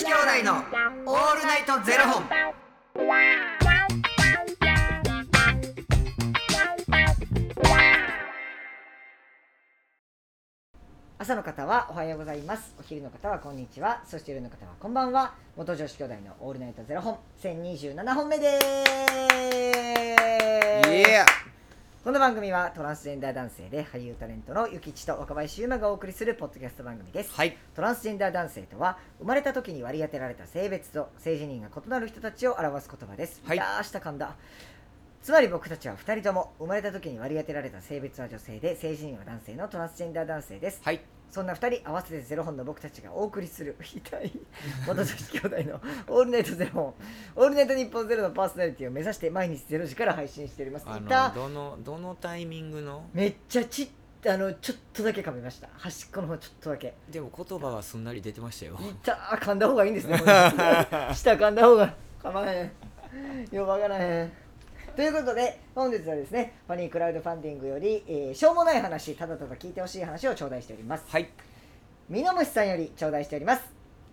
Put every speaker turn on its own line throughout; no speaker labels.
子兄弟のオールナイトゼロ本。
朝の方はおはようございます。お昼の方はこんにちは。そして夜の方はこんばんは。元女子兄弟のオールナイトゼロ本。1027本目ですこの番組はトランスジェンダー男性で俳優タレントのゆきちと若林優馬がお送りするポッドキャスト番組です、
はい。
トランスジェンダー男性とは生まれた時に割り当てられた性別と性自認が異なる人たちを表す言葉です、
はい。
いやーした噛んだ。つまり僕たちは2人とも生まれた時に割り当てられた性別は女性で性自認は男性のトランスジェンダー男性です。
はい。
そんな2人合わせてゼロ本の僕たちがお送りする痛い元女子兄弟の「オールナイトゼロ。本」「オールナイト日本ゼロのパーソナリティを目指して毎日ゼロ時から配信しております。
あ
痛
のどのどのタイミングの？
めっちゃちっあのちょっとだけ噛みました。端っこの方ちょっとだけ。
でも言葉はすんなり出てましたよ。
痛ー噛んだ方がいいんですね下噛んだ方が噛まへん。ようわからへんということで本日はですねファニークラウドファンディングより、えーしょうもない話ただただ聞いてほしい話を頂戴しております。
はい。
みのむしさんより頂戴しております。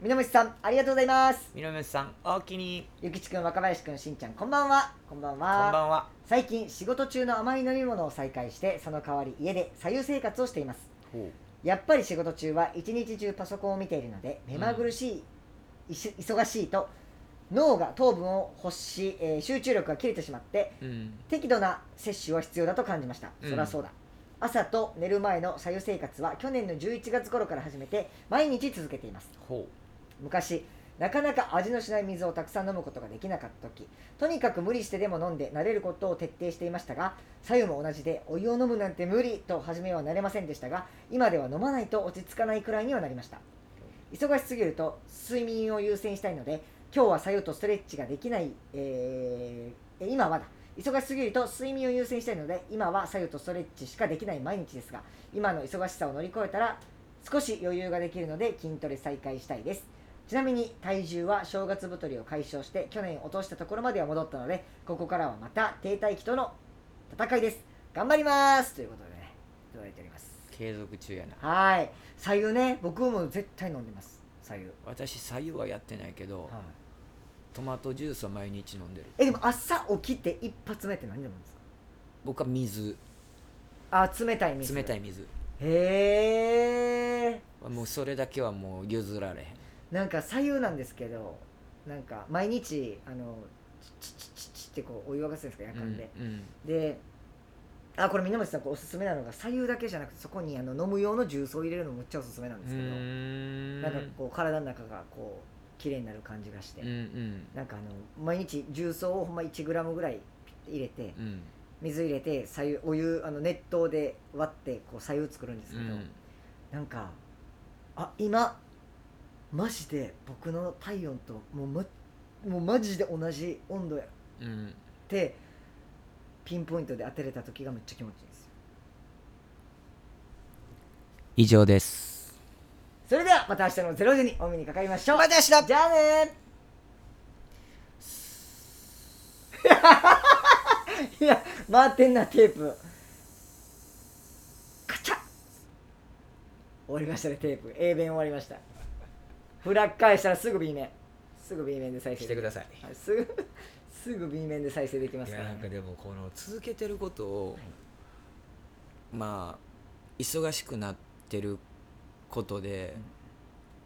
みのむしさんありがとうございます。
みのむさんおおきに。
ゆきちくん若林くんしんちゃんこんばんは。こんばん
こん
は
ばんは。
最近仕事中の甘い飲み物を再開してその代わり家で左右生活をしています。
ほ
やっぱり仕事中は一日中パソコンを見ているので目まぐるしい、いし忙しいと脳が糖分を欲し、えー集中力が切れてしまって
ううん。
適度な摂取は必要だと感じました、
うん。
そりゃそうだ。朝と寝る前の左右生活は去年の11月頃から始めて毎日続けています。
ほ
昔なかなか味のしない水をたくさん飲むことができなかった時とにかく無理してでも飲んで慣れることを徹底していましたが左右も同じでお湯を飲むなんて無理と初めはなれませんでしたが今では飲まないと落ち着かないくらいにはなりました。忙しすぎると睡眠を優先したいので今日は左右とストレッチができない、えーえ今はだ。忙しすぎると睡眠を優先したいので今は左右とストレッチしかできない毎日ですが今の忙しさを乗り越えたら少し余裕ができるので筋トレ再開したいです。ちなみに体重は正月太りを解消して去年落としたところまでは戻ったのでここからはまた停滞期との戦いです。頑張ります！ということでねいただいております。
う継続中やな。
はい。左右ね僕も絶対飲んでます左右、
私左右はやってないけどトマトジュースは毎日飲んでる。
えでも朝起きて一発目って何飲むんですか？
僕は水。
あ冷たい水。
冷たい水。
へえ
もうそれだけはもう譲られへん。
なんか左右なんですけどなんか毎日あのチチチチってこうお湯沸かすんですか？夜間で、
うんうん。
であこれ源さんおすすめなのが左右だけじゃなくてそこにあの飲む用のジュースを入れるのもめっちゃおすすめなんですけど、なんかこう体の中がこう綺麗になる感じがして、
うんうん。
なんかあの毎日重曹をほんま 1g ぐらい入れて
うん。
水入れて左右お湯あの熱湯で割ってこう左右作るんですけど、
うん。
なんかあ今マジで僕の体温ともう,、ま、もうマジで同じ温度やっ
うん。
てピンポイントで当てれた時がめっちゃ気持ちいいんですよ。
以上です。
それではまた明日の0時にお目にかかりましょう。
また明日。
じゃあねー。いや回ってんなテープ。カチャ。ッ終わりましたねテープ。A 面終わりました。フラッ返したらすぐ B 面。すぐ B 面で再生
してください。
はいすぐすぐ B 面で再生できますから、ね、
いやなんかでもこの続けてることを、まあ忙しくなってることで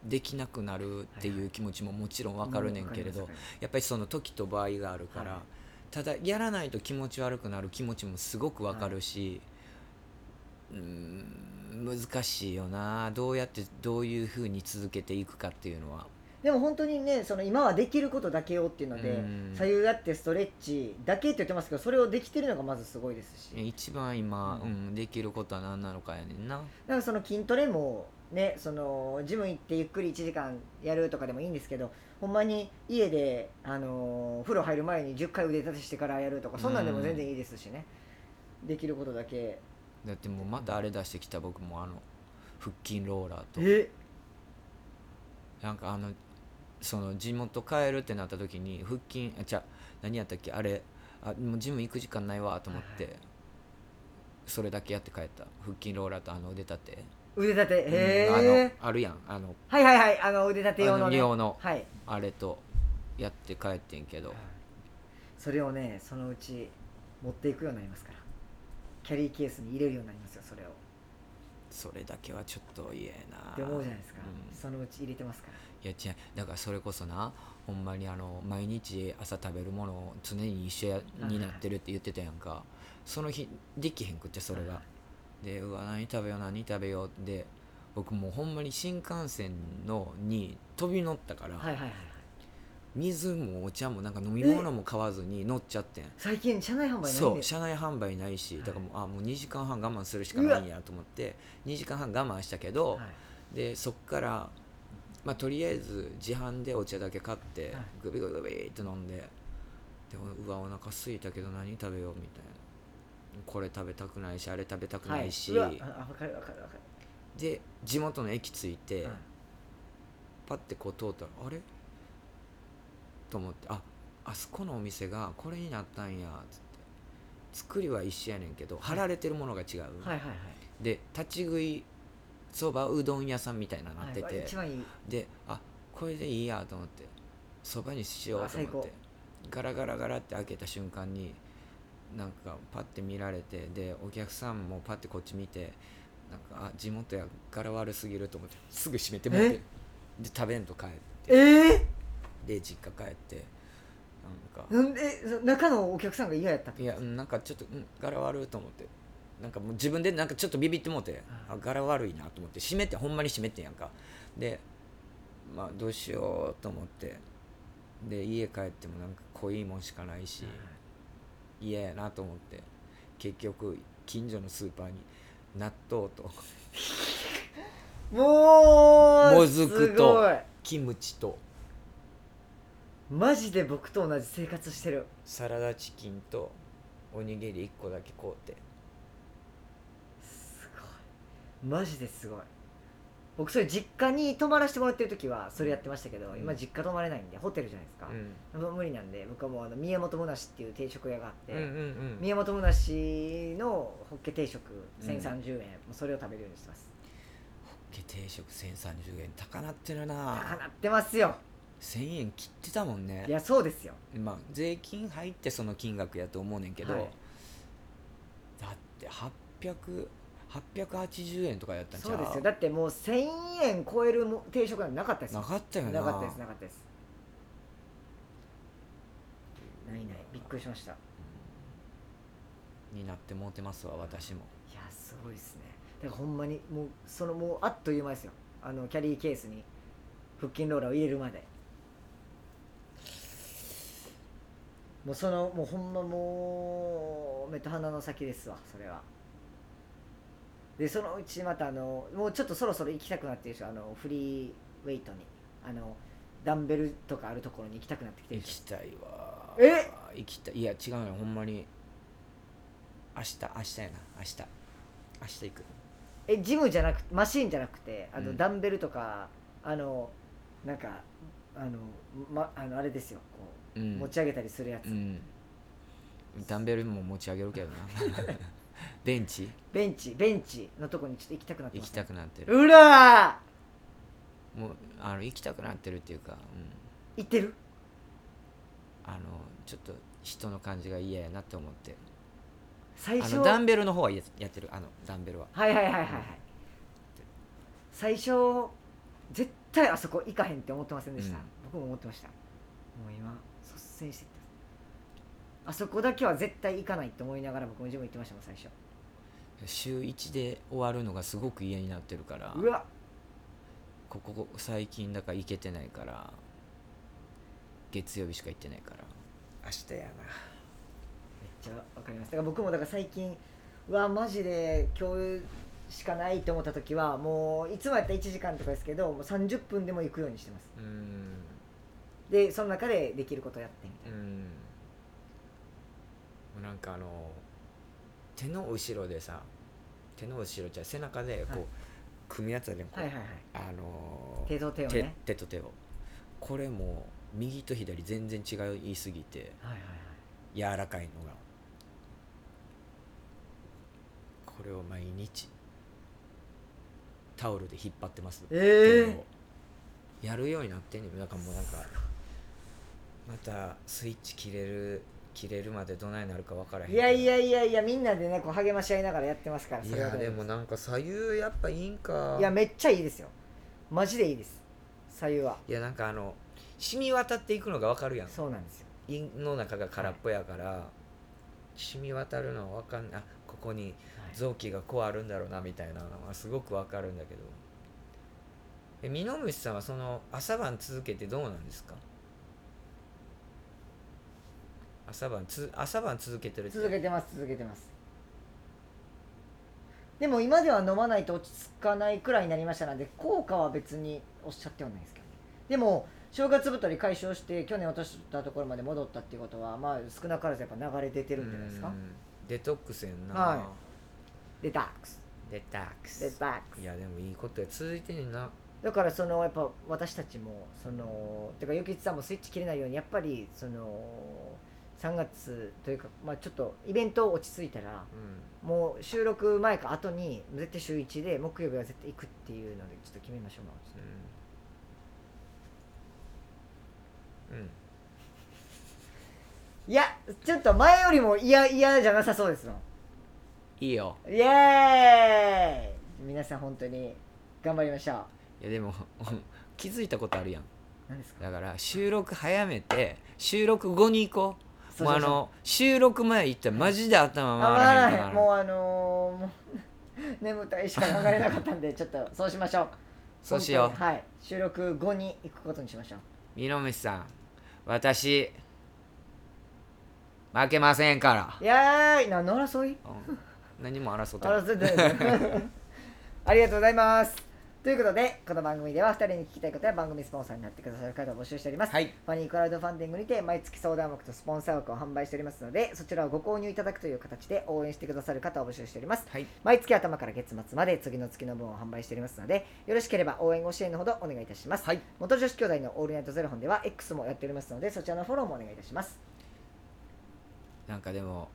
できなくなるっていう気持ちももちろんわかるねんけれど、
うんわかります
やっぱりその時と場合があるから、
はい。
ただやらないと気持ち悪くなる気持ちもすごくわかるし、うーん難しいよな。どうやってどういうふうに続けていくかっていうのは。
でも本当にねその今はできることだけをっていうので
うん。
左右やってストレッチだけって言ってますけどそれをできてるのがまずすごいですし。
一番今、
う
うんんできることは何なのかやねんな。
だからその筋トレもねそのジム行ってゆっくり1時間やるとかでもいいんですけどほんまに家で、あのー風呂入る前に10回腕立てしてからやるとかそんなんでも全然いいですしね、できることだけ。
だってもうまたあれ出してきた僕もあの腹筋ローラーと。
え？
なんかあのその地元帰るってなった時に腹筋あじゃあ何やったっけ？あれあもうジム行く時間ないわと思って、それだけやって帰った。腹筋ローラーとあの腕立て。
腕立て？へ
うん
え
あのあるやん。あの
はいはいはい。あの腕立て用
あ
のね。
の用の
はい。
あれとやって帰ってんけど。
それをねそのうち持っていくようになりますから。キャリーケースに入れるようになりますよそれを
それだけはちょっと嫌やな。
って思うじゃないですか、
うん。
そのうち入れてますから。
いや違う。だからそれこそなほんまにあの毎日朝食べるものを常に一緒やになってるって言ってたやんか。その日できへんくってそれが。でうわ何食べよう何食べようで僕もうほんまに新幹線のに飛び乗ったから、
はいはいはいはい
水もお茶もなんか飲み物も買わずに乗っちゃってん。
最近車内販売ないん
そう
で
車内販売ないし
はい。
だからもう,、あもう2時間半我慢するしかないんやと思って2時間半我慢したけど、
はい。
でそっから、まあ、とりあえず自販でお茶だけ買って、
はい。
グビグビグビって飲んででうわお腹空いたけど何食べようみたいな。これ食べたくないしあれ食べたくないし、
はい。あ分かる分かる分か
で地元の駅着いて、
る、はい。
パッてこう通ったらあれ？と思ってああそこのお店がこれになったんやつって。作りは一緒やねんけど貼られてるものが違う、
はいはいはい。
で立ち食いそばうどん屋さんみたいななってて、
はい一番いい。
であこれでいいやと思ってそばにしようと思
あ
って。ガラガラガラって開けた瞬間になんかパッて見られてでお客さんもパッてこっち見てなんかあ地元や柄悪すぎると思ってすぐ閉めてもらって。で食べんと帰って。
ええ
で実家帰ってなんか。
なん中のお客さんが嫌やったって
いやうんなんかちょっと、うん、柄悪いと思って。なんかもう自分でなんかちょっとビビってもうてあ柄悪いなと思って閉めてほんまに閉めてんやんか。でまあどうしようと思って。で家帰ってもなんか濃いもんしかないし嫌やなと思って。結局近所のスーパーに納豆と。
もう
もずくとキムチと
マジで僕と同じ生活してる。
サラダチキンとおにぎり1個だけ買うて。
すごい。マジですごい。僕それ実家に泊まらせてもらってる時はそれやってましたけど、
うん。
今実家泊まれないんでホテルじゃないですか。
う、ん。
もう無理なんで僕はもうあの宮本むなしっていう定食屋があって、
うんうんうん。
宮本むなしのホッケ定食
うん
1030円、もうそれを食べるようにしてます。
定食1030円高なってる
高
な
なってますよ
1000円切ってたもんね。
いやそうですよ。
まあ税金入ってその金額やと思うねんけど、
はい。
だって800 880円とかやったんちゃ
そうですよ。だってもう1000円超えるも定食なんてなかったですよ。
なかったよな。
なかったですなかったです。ないない。びっくりしました。い
になってもうてますわ私も。
やすごいですね。だからほんまにもうそのもうあっという間ですよ。あのキャリーケースに腹筋ローラーを入れるまでもうそのもうほんまもう目と鼻の先ですわそれは。でそのうちまたあのもうちょっとそろそろ行きたくなってるでしょあのフリーウェイトに。あのダンベルとかあるところに行きたくなってきてる
行
でし
きたいわ。
え？
行きたい。いや違うよほんまに。明日明日やな。明日。明日行く。
ょえジムじゃなくマシーンじゃなくてあの、
うん。
ダンベルとかあのなんかあの,、ま、あのあれですよこう、
うん。
持ち上げたりするやつ、
うん。ダンベルも持ち上げるけどな。ベンチ？
ベンチ。ベンチのとこにちょっと行きたくなって
行きたくなってる。
うらー！
もうあの行きたくなってるっていうか、うん、
行ってる？
あのちょっと人の感じが嫌やなって思って。
最初
あのダンベルの方はややってる。あのダンベルは。
はいはいはいはいはい。最初絶対あそこ行かへんって思ってませんでした、
うん。
僕も思ってました。もう今していってあそこだけは絶対行かないって思いながら僕もジム行ってましたもん最初。
週1で終わるのがすごく嫌になってるから
うわ。
ここ最近だから行けてないから月曜日しか行ってないから。明日やな。
めっちゃわかります。だから僕もだから最近うわマジで今日しかないって思った時はもういつもやったら1時間とかですけどもう30分でも行くようにしてます。
うん
でその中でできることやってみたいな、
うん。なんかあの手の後ろでさ手の後ろじゃ背中でこう、
はい
組むやつやねんこう
はいはいはい。
あの
手と手を
手
ね。
手と手を。これも右と左全然違いすぎて
はいはいはい。
柔らかいのが。これを毎日タオルで引っ張ってます。
え
いうの
え
を。やるようになってんねん。だからもうなんかまたスイッチ切れる切れるまでどないなるか分からへん
いやいやいやいやみんなでねこう励まし合いながらやってますから
いやでもなんか左右やっぱいいんか。
いやめっちゃいいですよ。マジでいいです。左右は。い
やなんかあの染み渡っていくのが分かるやん。
そうなんですよ。
胃の中が空っぽやから、染み渡るのは分かんない。あここに臓器がこうあるんだろうなみたいなのはすごく分かるんだけど。えミノムシさんはその朝晩続けてどうなんですか？朝晩つ朝晩続けてるって。
続けてます続けてます。でも今では飲まないと落ち着かないくらいになりましたので効果は別におっしゃってはないですけどね。でも正月太り解消して去年落としたところまで戻ったっていうことはまあ少なからずやっぱ流れ出てるんじゃないですか。
うん。デトックスやんな、
はデトックス。
デトックス。
デトックス。
いやでもいいことや続いてんな。
だからそのやっぱ私たちもそのてかゆきちさんもスイッチ切れないようにやっぱりその3月というかまあちょっとイベント落ち着いたら
う
もう収録前か後に絶対週1で木曜日は絶対行くっていうのでちょっと決めましょう、
うん、うん。
いやちょっと前よりも嫌嫌じゃなさそうですの。
いいよ。
イエーイ！皆さん本当に頑張りましょう。
いやでも 気づいたことあるやん。
何ですか？
だから収録早めて収録後に行こうもうあの収録前行ったらマジで頭
あ
回らへんから。
もうあのーもう眠たいしか考えれなかったんでちょっとそうしましょう。
そうしよう。
本当に。はい。収録後に行くことにしましょう。
ミノムシさん私負けませんか
いやーい何の争い？
ら、うん。何も争ってない。
争ってない。ありがとうございますということでこの番組では2人に聞きたいことや番組スポンサーになってくださる方を募集しております、
はい。
ファニークラウドファンディングにて毎月相談枠とスポンサー枠を販売しておりますのでそちらをご購入いただくという形で応援してくださる方を募集しております。
はい。
毎月頭から月末まで次の月の分を販売しておりますのでよろしければ応援ご支援のほどお願いいたします、
はい。
元女子兄弟のオールナイトゼロ本では X もやっておりますのでそちらのフォローもお願いいたします。
なんかでも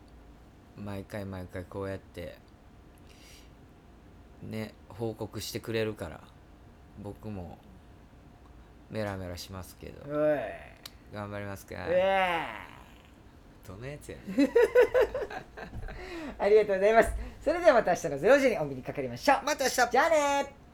毎回毎回こうやってね報告してくれるから僕もメラメラしますけど。頑張りますか。どのやつやねん。
ありがとうございます。それではまた明日の0時にお目にかかりましょう。
また明日。
じゃあねー